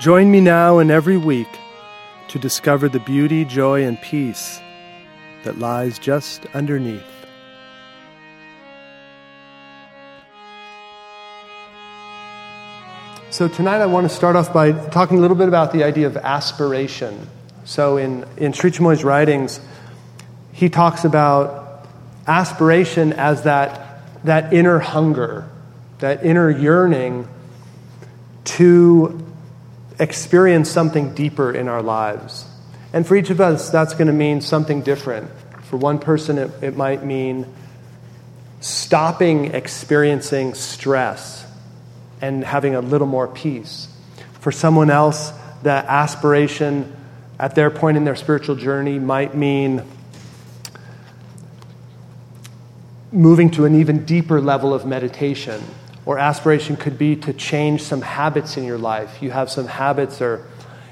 Join me now and every week to discover the beauty, joy, and peace that lies just underneath. So, tonight I want to start off by talking a little bit about the idea of aspiration. So, in, in Sri Chinmoy's writings, he talks about aspiration as that, that inner hunger, that inner yearning to experience something deeper in our lives. And for each of us, that's going to mean something different. For one person, it, it might mean stopping experiencing stress and having a little more peace. For someone else, the aspiration at their point in their spiritual journey might mean moving to an even deeper level of meditation or aspiration could be to change some habits in your life. You have some habits or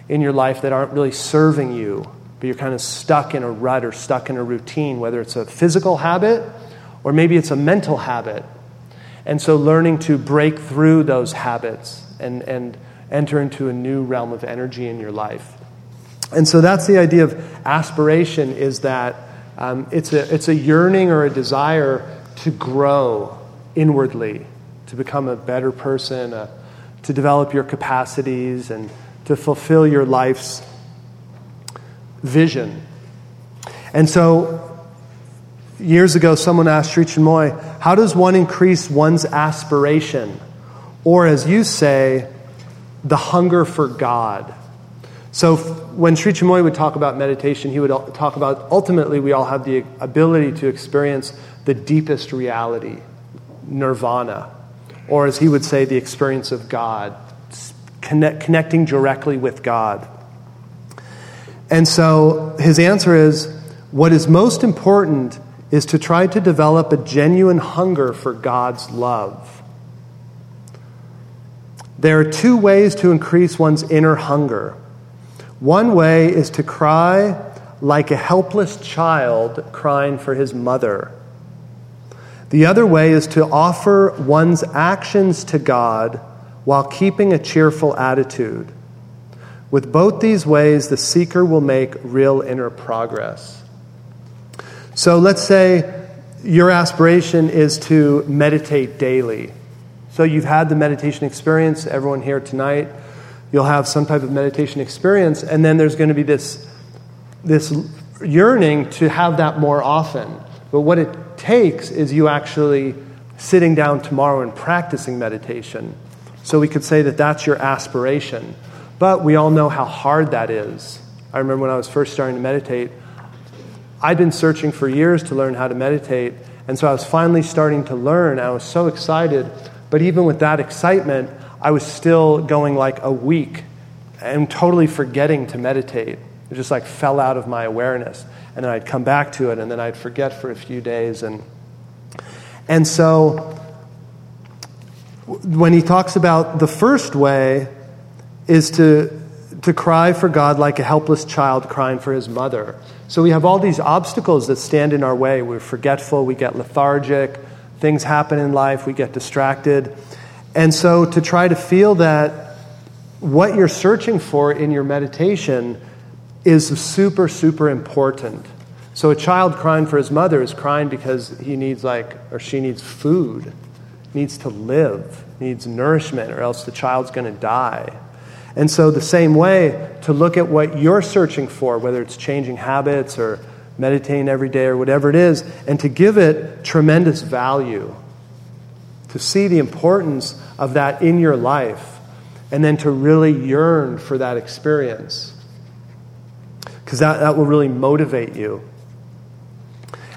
in your life that aren't really serving you, but you're kind of stuck in a rut or stuck in a routine, whether it's a physical habit or maybe it's a mental habit. And so learning to break through those habits and, and enter into a new realm of energy in your life. And so that's the idea of aspiration is that um, it's, a, it's a yearning or a desire to grow inwardly to become a better person, uh, to develop your capacities, and to fulfill your life's vision. And so, years ago, someone asked Sri Chinmoy, How does one increase one's aspiration? Or, as you say, the hunger for God. So, when Sri Chinmoy would talk about meditation, he would talk about ultimately we all have the ability to experience the deepest reality, nirvana or as he would say, the experience of God, connect, connecting directly with God. And so his answer is what is most important is to try to develop a genuine hunger for God's love. There are two ways to increase one's inner hunger. One way is to cry like a helpless child crying for his mother. The other way is to offer one's actions to God while keeping a cheerful attitude. With both these ways, the seeker will make real inner progress. So let's say your aspiration is to meditate daily. So you've had the meditation experience, everyone here tonight, you'll have some type of meditation experience, and then there's going to be this, this yearning to have that more often. But what it takes is you actually sitting down tomorrow and practicing meditation. So we could say that that's your aspiration. But we all know how hard that is. I remember when I was first starting to meditate, I'd been searching for years to learn how to meditate. And so I was finally starting to learn. I was so excited. But even with that excitement, I was still going like a week and totally forgetting to meditate. It just like fell out of my awareness and then I'd come back to it, and then I'd forget for a few days. And, and so when he talks about the first way is to, to cry for God like a helpless child crying for his mother. So we have all these obstacles that stand in our way. We're forgetful, we get lethargic, things happen in life, we get distracted. And so to try to feel that what you're searching for in your meditation is super, super important. So a child crying for his mother is crying because he needs, like, or she needs food, needs to live, needs nourishment, or else the child's going to die. And so, the same way, to look at what you're searching for, whether it's changing habits or meditating every day or whatever it is, and to give it tremendous value, to see the importance of that in your life, and then to really yearn for that experience because that, that will really motivate you.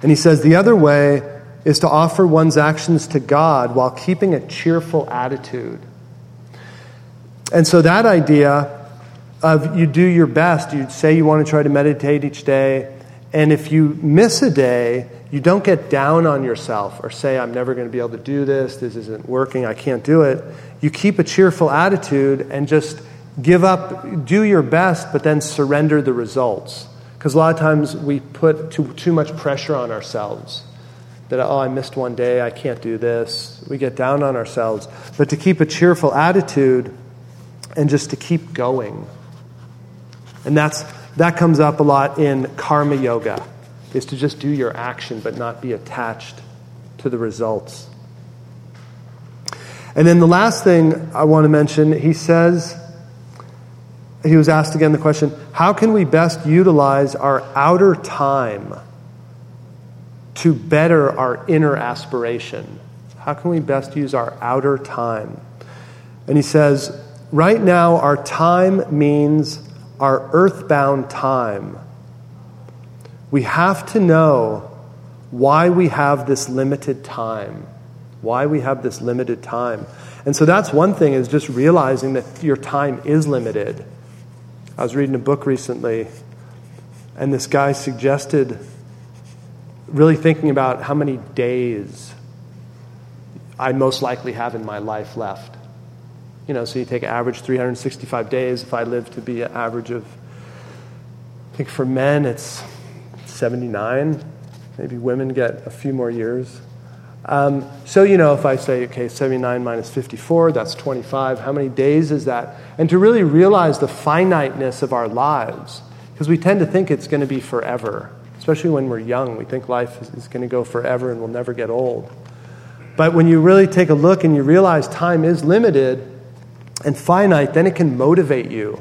And he says the other way is to offer one's actions to God while keeping a cheerful attitude. And so that idea of you do your best. You say you want to try to meditate each day, and if you miss a day, you don't get down on yourself or say, I'm never going to be able to do this, this isn't working, I can't do it. You keep a cheerful attitude and just give up, do your best, but then surrender the results. Because a lot of times we put too, too much pressure on ourselves. That, oh, I missed one day, I can't do this. We get down on ourselves. But to keep a cheerful attitude and just to keep going. And that's, that comes up a lot in karma yoga, is to just do your action but not be attached to the results. And then the last thing I want to mention, he says, he was asked again the question how can we best utilize our outer time to better our inner aspiration? How can we best use our outer time? And he says, right now, our time means our earthbound time. We have to know why we have this limited time. Why we have this limited time. And so that's one thing is just realizing that your time is limited. I was reading a book recently, and this guy suggested really thinking about how many days I most likely have in my life left. You know, so you take average 365 days. If I live to be an average of, I think for men it's 79. Maybe women get a few more years. Um, so, you know, if I say, okay, 79 minus 54, that's 25, how many days is that? And to really realize the finiteness of our lives, because we tend to think it's going to be forever, especially when we're young. We think life is, is going to go forever and we'll never get old. But when you really take a look and you realize time is limited and finite, then it can motivate you.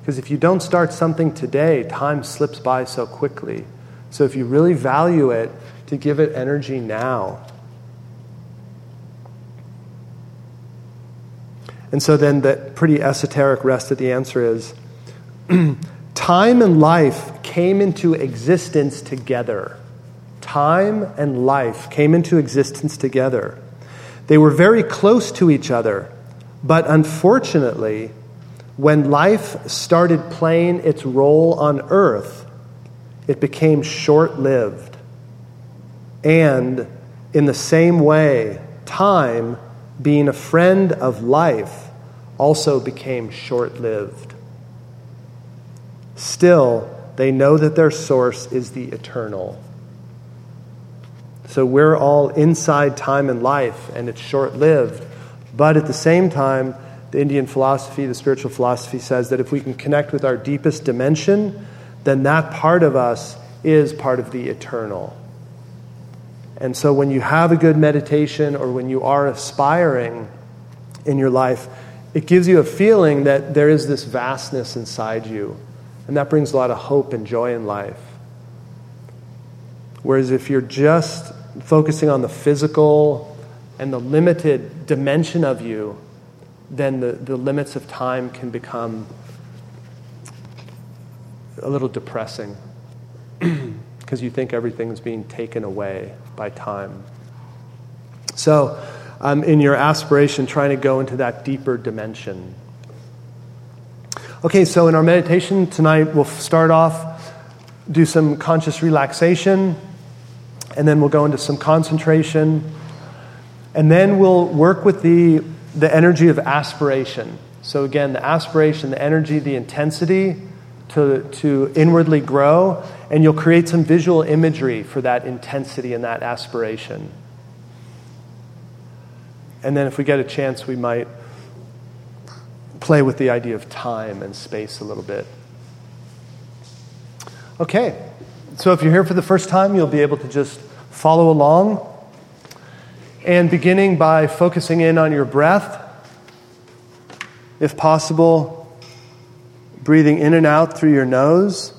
Because if you don't start something today, time slips by so quickly. So if you really value it, to give it energy now. And so then the pretty esoteric rest of the answer is time and life came into existence together. Time and life came into existence together. They were very close to each other, but unfortunately, when life started playing its role on earth, it became short lived. And in the same way, time being a friend of life, also became short lived. Still, they know that their source is the eternal. So we're all inside time and life, and it's short lived. But at the same time, the Indian philosophy, the spiritual philosophy says that if we can connect with our deepest dimension, then that part of us is part of the eternal. And so when you have a good meditation or when you are aspiring in your life, it gives you a feeling that there is this vastness inside you. And that brings a lot of hope and joy in life. Whereas if you're just focusing on the physical and the limited dimension of you, then the, the limits of time can become a little depressing because you think everything's being taken away by time. So, um, in your aspiration, trying to go into that deeper dimension. Okay, so in our meditation tonight, we'll start off, do some conscious relaxation, and then we'll go into some concentration, and then we'll work with the, the energy of aspiration. So, again, the aspiration, the energy, the intensity to, to inwardly grow, and you'll create some visual imagery for that intensity and that aspiration. And then, if we get a chance, we might play with the idea of time and space a little bit. Okay, so if you're here for the first time, you'll be able to just follow along. And beginning by focusing in on your breath, if possible, breathing in and out through your nose.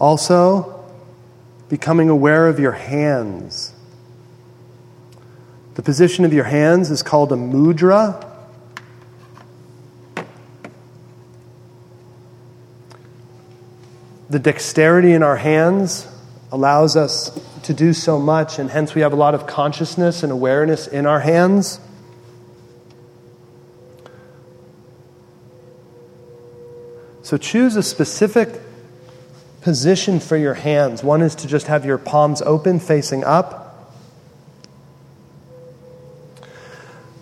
Also, becoming aware of your hands. The position of your hands is called a mudra. The dexterity in our hands allows us to do so much, and hence we have a lot of consciousness and awareness in our hands. So choose a specific position for your hands. One is to just have your palms open, facing up.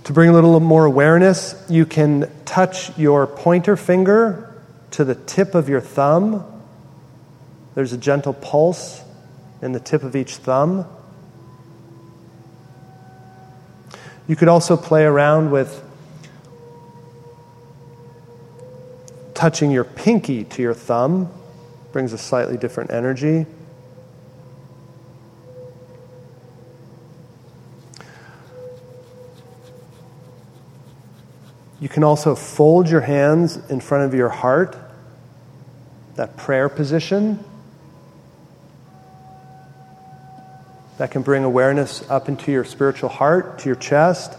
To bring a little more awareness, you can touch your pointer finger to the tip of your thumb. There's a gentle pulse in the tip of each thumb. You could also play around with touching your pinky to your thumb, brings a slightly different energy. You can also fold your hands in front of your heart, that prayer position. That can bring awareness up into your spiritual heart, to your chest.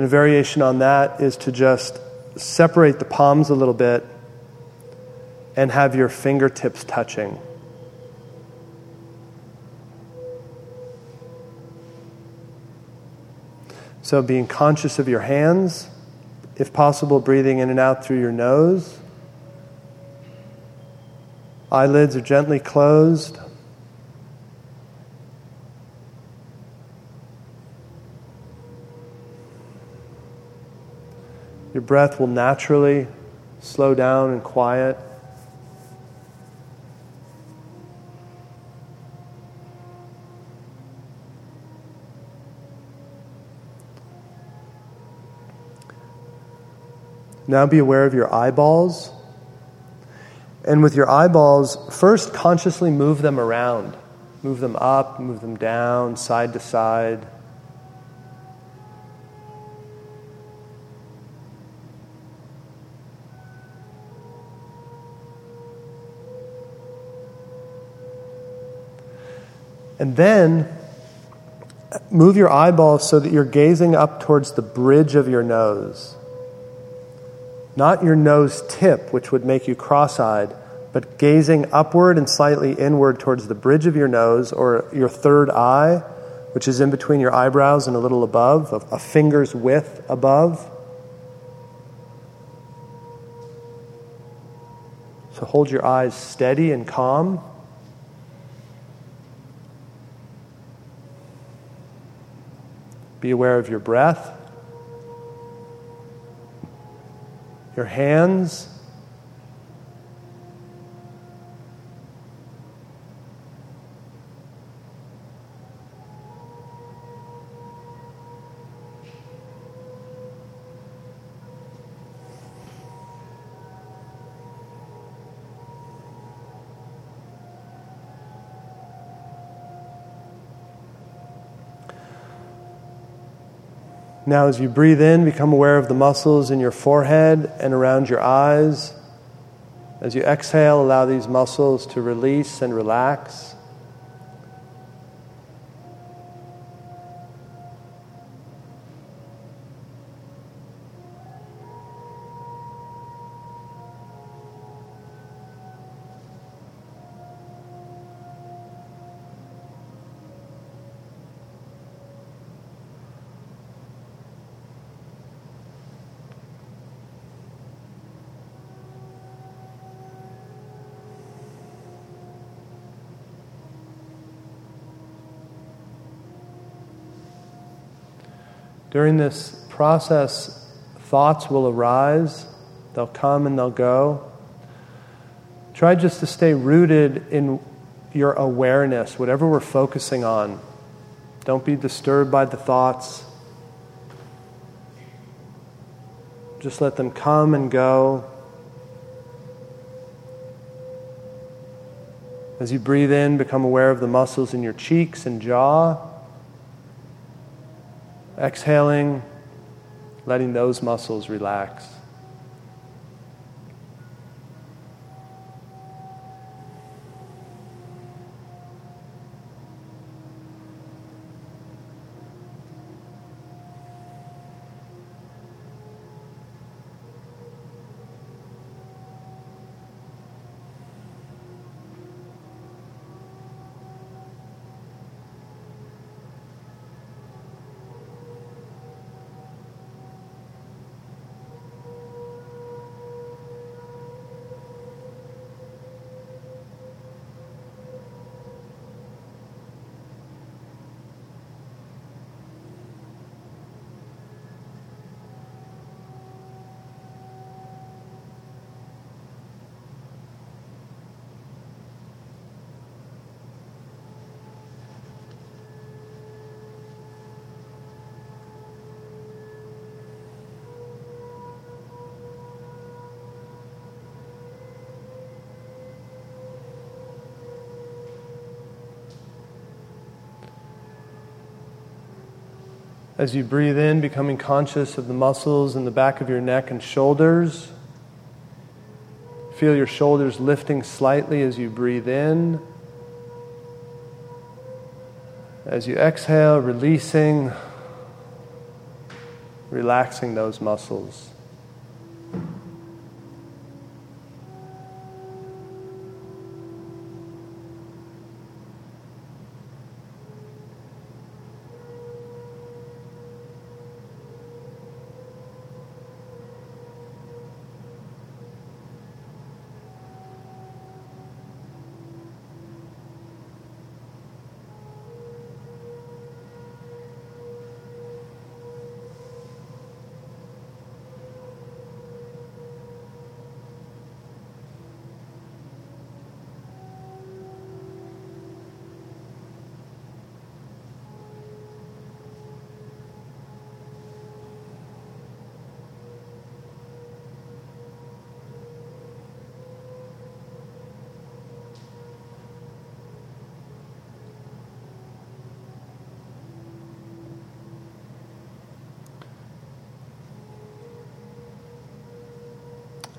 And a variation on that is to just separate the palms a little bit and have your fingertips touching. So, being conscious of your hands, if possible, breathing in and out through your nose. Eyelids are gently closed. Breath will naturally slow down and quiet. Now be aware of your eyeballs. And with your eyeballs, first consciously move them around. Move them up, move them down, side to side. And then move your eyeballs so that you're gazing up towards the bridge of your nose. Not your nose tip, which would make you cross eyed, but gazing upward and slightly inward towards the bridge of your nose or your third eye, which is in between your eyebrows and a little above, a, finger's width above. So hold your eyes steady and calm. Be aware of your breath. your hands. Now, as you breathe in, become aware of the muscles in your forehead and around your eyes. As you exhale, allow these muscles to release and relax. During this process, thoughts will arise, they'll come and they'll go. Try just to stay rooted in your awareness, whatever we're focusing on. Don't be disturbed by the thoughts. Just let them come and go. As you breathe in, become aware of the muscles in your cheeks and jaw. Exhaling, letting those muscles relax. As you breathe in, becoming conscious of the muscles in the back of your neck and shoulders. Feel your shoulders lifting slightly as you breathe in. As you exhale, releasing, relaxing those muscles.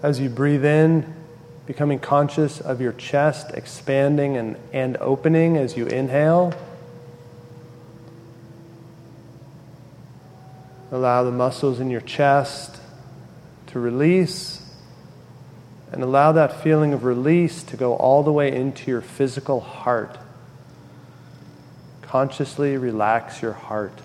As you breathe in, becoming conscious of your chest expanding and, and opening as you inhale. Allow the muscles in your chest to release. And allow that feeling of release to go all the way into your physical heart. Consciously relax your heart.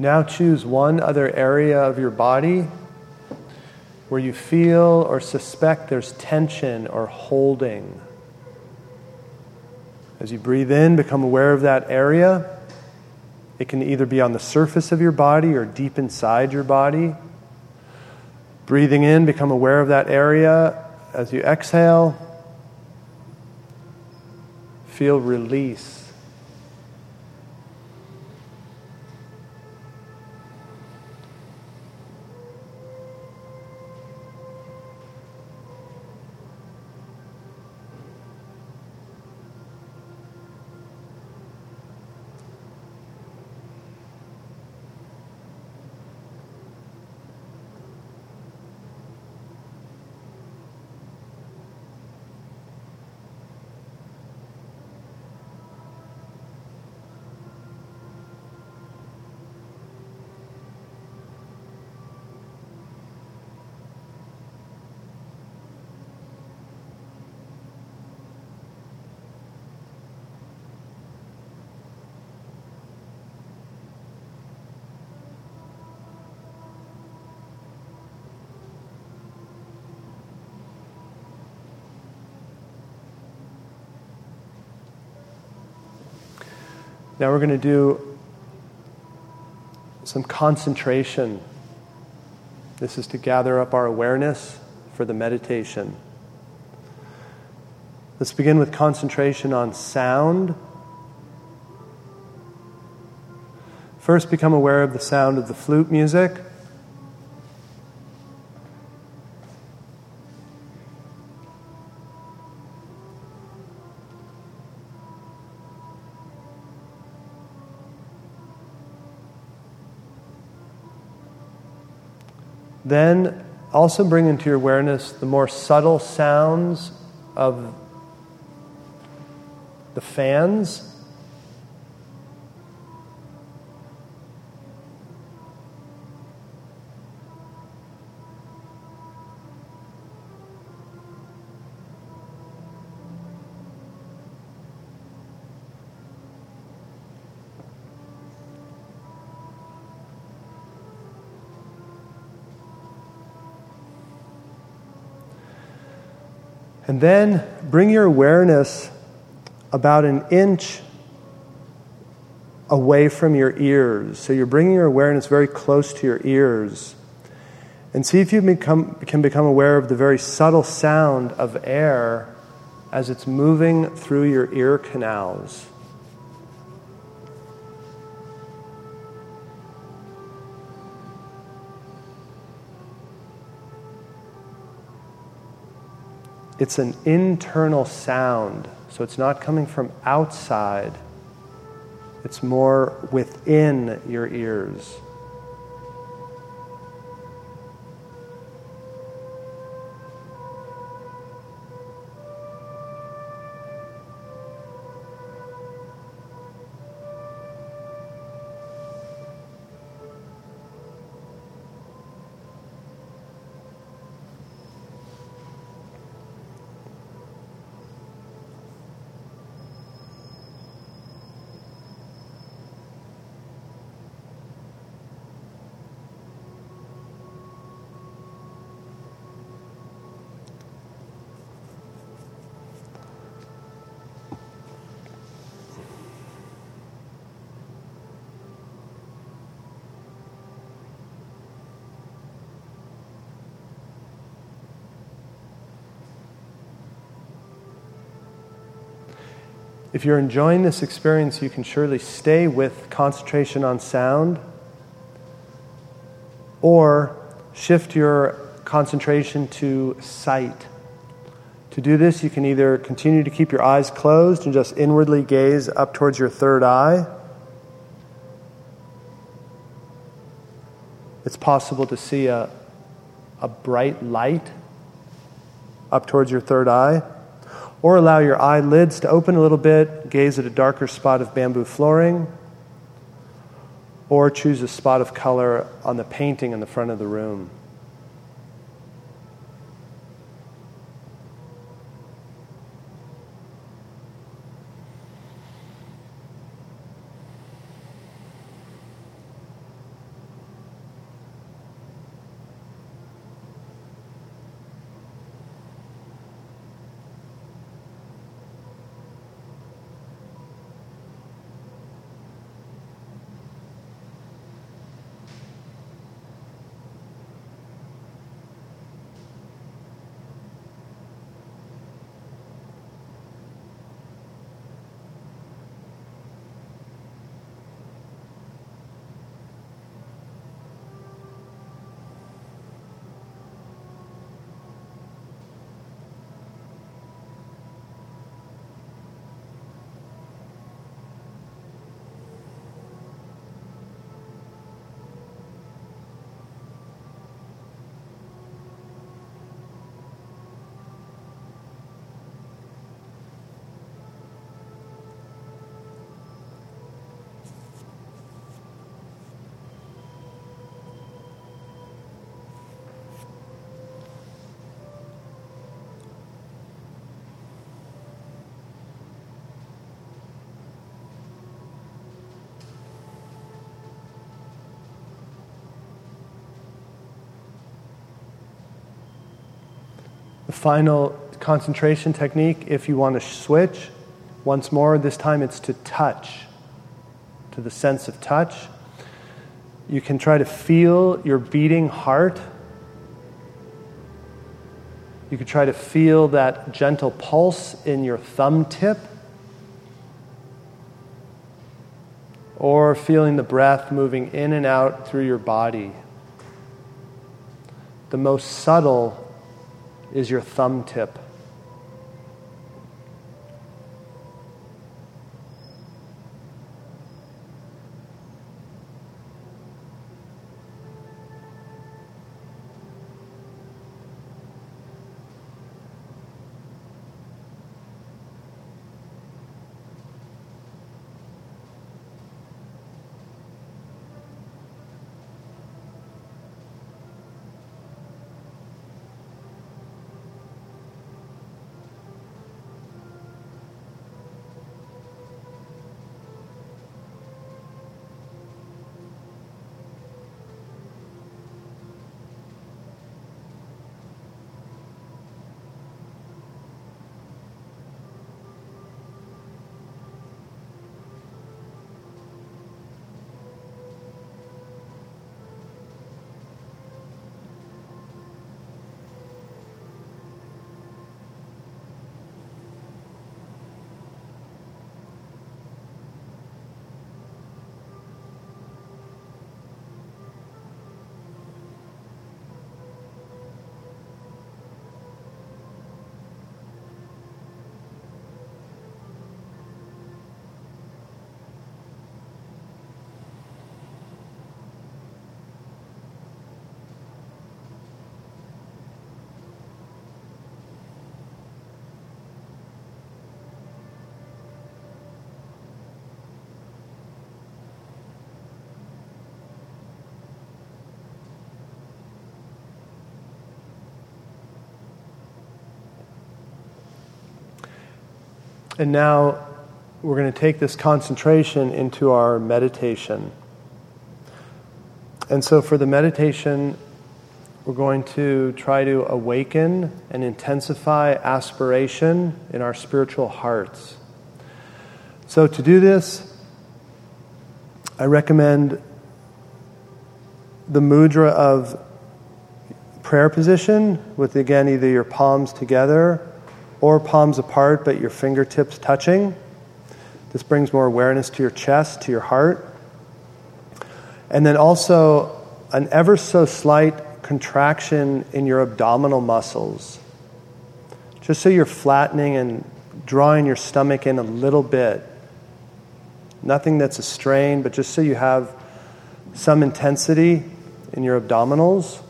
Now choose one other area of your body where you feel or suspect there's tension or holding. As you breathe in, become aware of that area. It can either be on the surface of your body or deep inside your body. Breathing in, become aware of that area. As you exhale, feel release. Now we're going to do some concentration. This is to gather up our awareness for the meditation. Let's begin with concentration on sound. First, become aware of the sound of the flute music. Then also bring into your awareness the more subtle sounds of the fans. And then bring your awareness about an inch away from your ears. So you're bringing your awareness very close to your ears. And see if you become, can become aware of the very subtle sound of air as it's moving through your ear canals. It's an internal sound, so it's not coming from outside. It's more within your ears. If you're enjoying this experience, you can surely stay with concentration on sound or shift your concentration to sight. To do this, you can either continue to keep your eyes closed and just inwardly gaze up towards your third eye. It's possible to see a, a bright light up towards your third eye. Or allow your eyelids to open a little bit, gaze at a darker spot of bamboo flooring, or choose a spot of color on the painting in the front of the room. The final concentration technique, if you want to switch, once more, this time it's to touch, to the sense of touch. You can try to feel your beating heart. You could try to feel that gentle pulse in your thumb tip. Or feeling the breath moving in and out through your body. The most subtle is your thumb tip. And now we're going to take this concentration into our meditation. And so for the meditation, we're going to try to awaken and intensify aspiration in our spiritual hearts. So to do this, I recommend the mudra of prayer position with again either your palms together or palms apart but your fingertips touching. This brings more awareness to your chest, to your heart. And then also an ever so slight contraction in your abdominal muscles. Just so you're flattening and drawing your stomach in a little bit. Nothing that's a strain, but just so you have some intensity in your abdominals.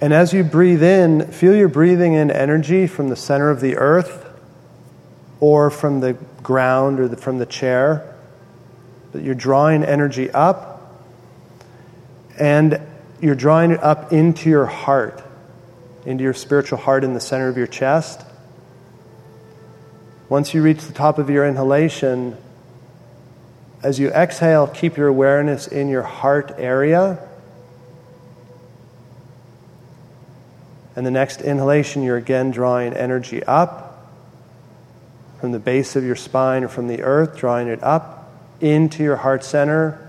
And as you breathe in, feel you're breathing in energy from the center of the earth or from the ground or the, from the chair. But you're drawing energy up and you're drawing it up into your heart, into your spiritual heart in the center of your chest. Once you reach the top of your inhalation, as you exhale, keep your awareness in your heart area. And the next inhalation, you're again drawing energy up from the base of your spine or from the earth, drawing it up into your heart center.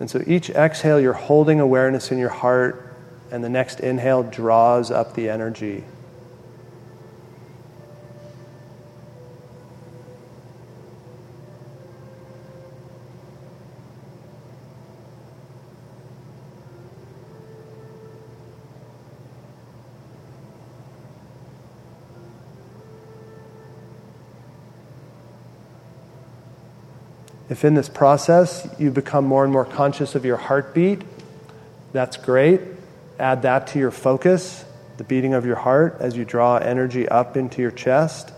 And so each exhale, you're holding awareness in your heart and the next inhale draws up the energy. If in this process you become more and more conscious of your heartbeat, that's great add that to your focus, the beating of your heart as you draw energy up into your chest.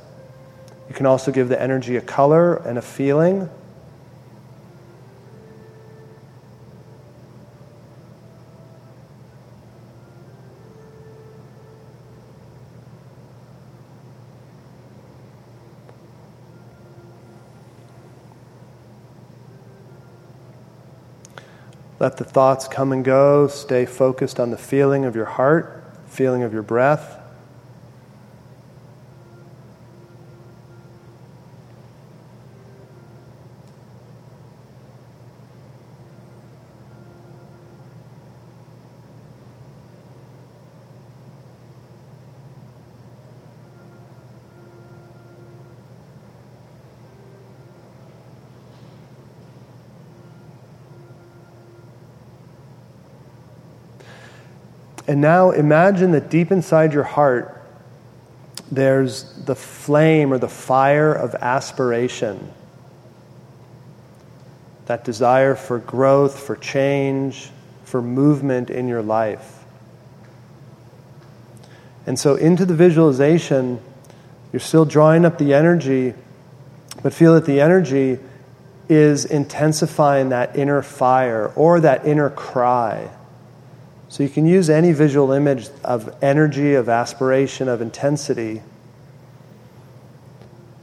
You can also give the energy a color and a feeling. Let the thoughts come and go. Stay focused on the feeling of your heart, feeling of your breath. And now imagine that deep inside your heart, there's the flame or the fire of aspiration. That desire for growth, for change, for movement in your life. And so, into the visualization, you're still drawing up the energy, but feel that the energy is intensifying that inner fire or that inner cry. So you can use any visual image of energy, of aspiration, of intensity.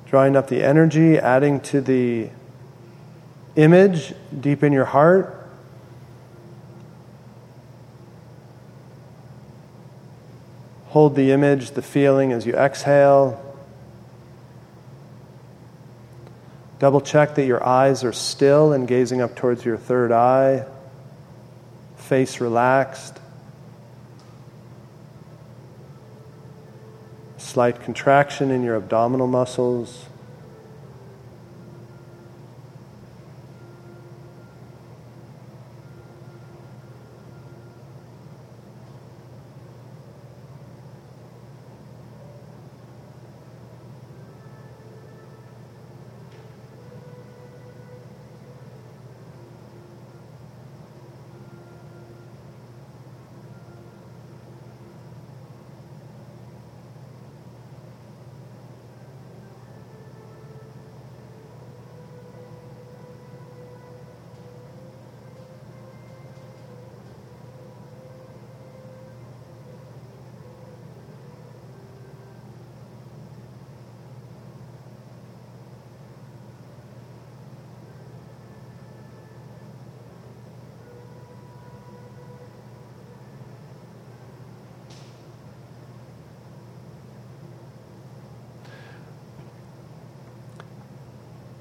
Drawing up the energy, adding to the image deep in your heart. Hold the image, the feeling as you exhale. Double check that your eyes are still and gazing up towards your third eye face relaxed, slight contraction in your abdominal muscles.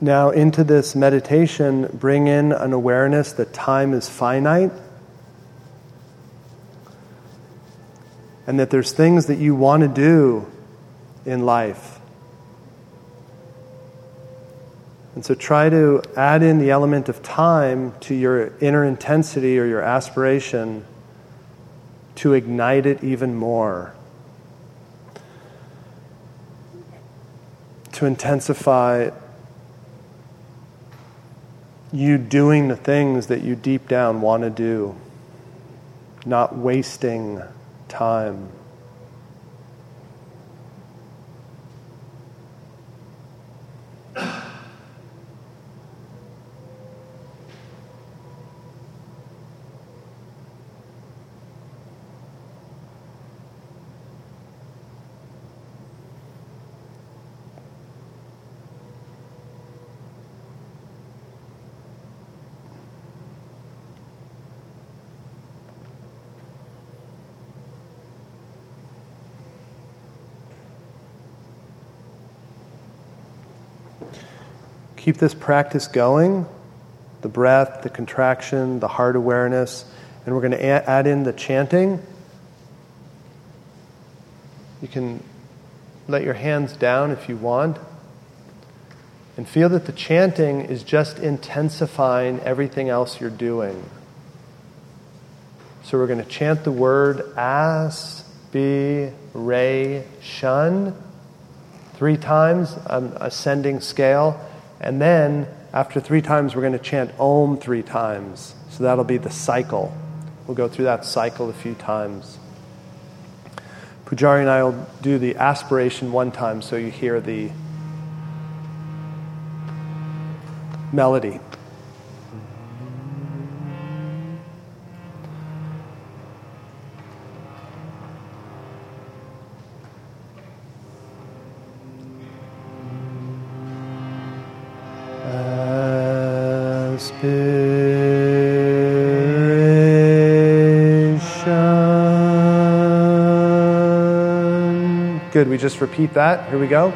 Now, into this meditation, bring in an awareness that time is finite and that there's things that you want to do in life. And so try to add in the element of time to your inner intensity or your aspiration to ignite it even more. To intensify you doing the things that you deep down want to do, not wasting time. Keep this practice going the breath, the contraction, the heart awareness. And we're going to add in the chanting. You can let your hands down if you want. And feel that the chanting is just intensifying everything else you're doing. So we're going to chant the word as, be, re, shun three times, um, ascending scale. And then after three times, we're going to chant Om three times. So that'll be the cycle. We'll go through that cycle a few times. Pujari and I will do the aspiration one time so you hear the melody. Good. We just repeat that. Here we go.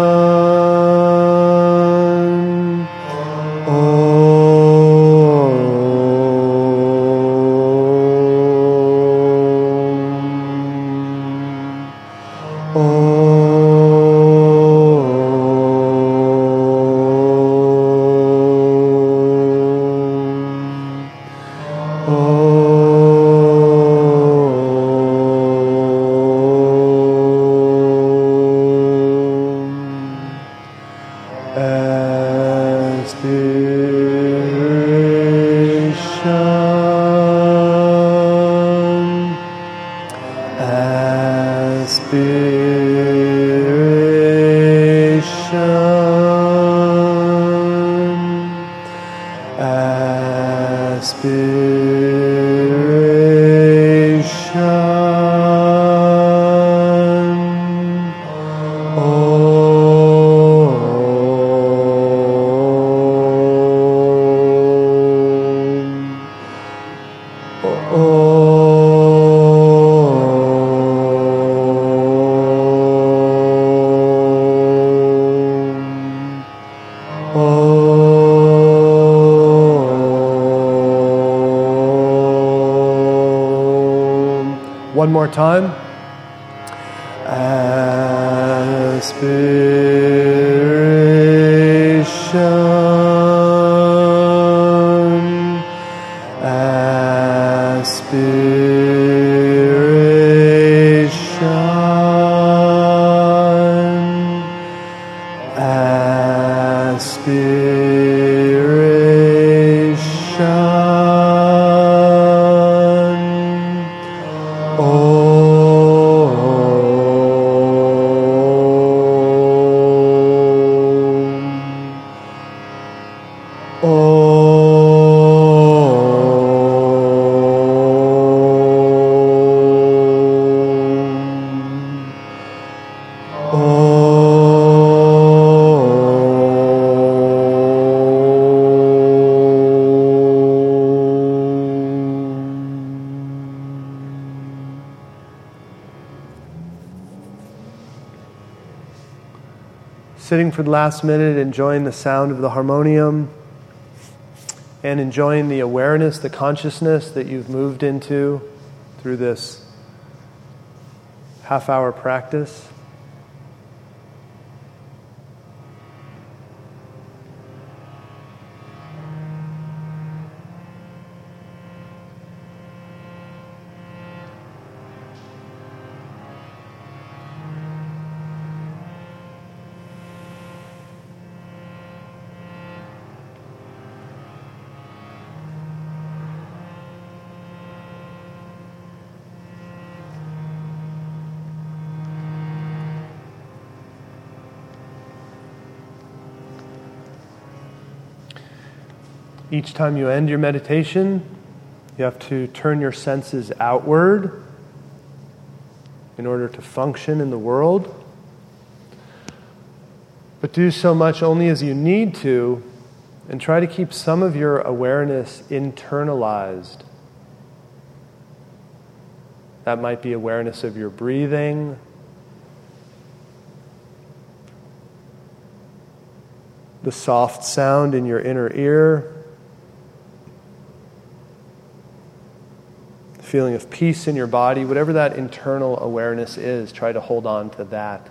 Aspiration. One more time. Aspiration. For the last minute, enjoying the sound of the harmonium and enjoying the awareness, the consciousness that you've moved into through this half hour practice. Each time you end your meditation, you have to turn your senses outward in order to function in the world. But do so much only as you need to, and try to keep some of your awareness internalized. That might be awareness of your breathing. The soft sound in your inner ear. Feeling of peace in your body, whatever that internal awareness is, try to hold on to that.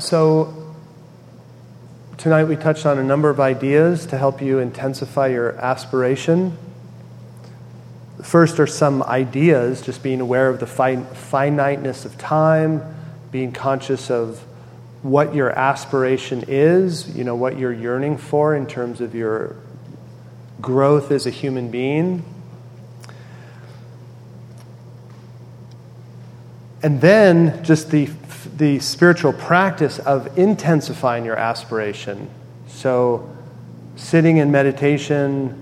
So, tonight we touched on a number of ideas to help you intensify your aspiration. First are some ideas, just being aware of the fin- finiteness of time, being conscious of what your aspiration is, you know, what you're yearning for in terms of your growth as a human being. And then just the, the spiritual practice of intensifying your aspiration. So, sitting in meditation,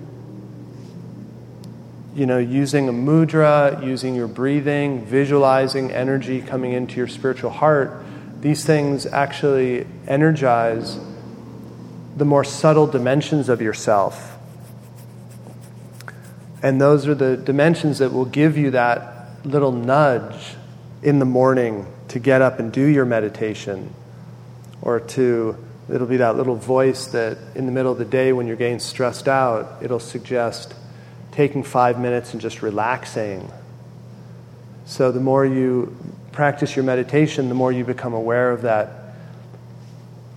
you know, using a mudra, using your breathing, visualizing energy coming into your spiritual heart, these things actually energize the more subtle dimensions of yourself. And those are the dimensions that will give you that little nudge in the morning to get up and do your meditation, or to, it'll be that little voice that in the middle of the day when you're getting stressed out, it'll suggest taking five minutes and just relaxing. So the more you practice your meditation, the more you become aware of that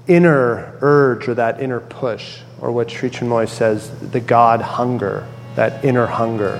inner urge or that inner push, or what Sri Chinmoy says, the God hunger, that inner hunger.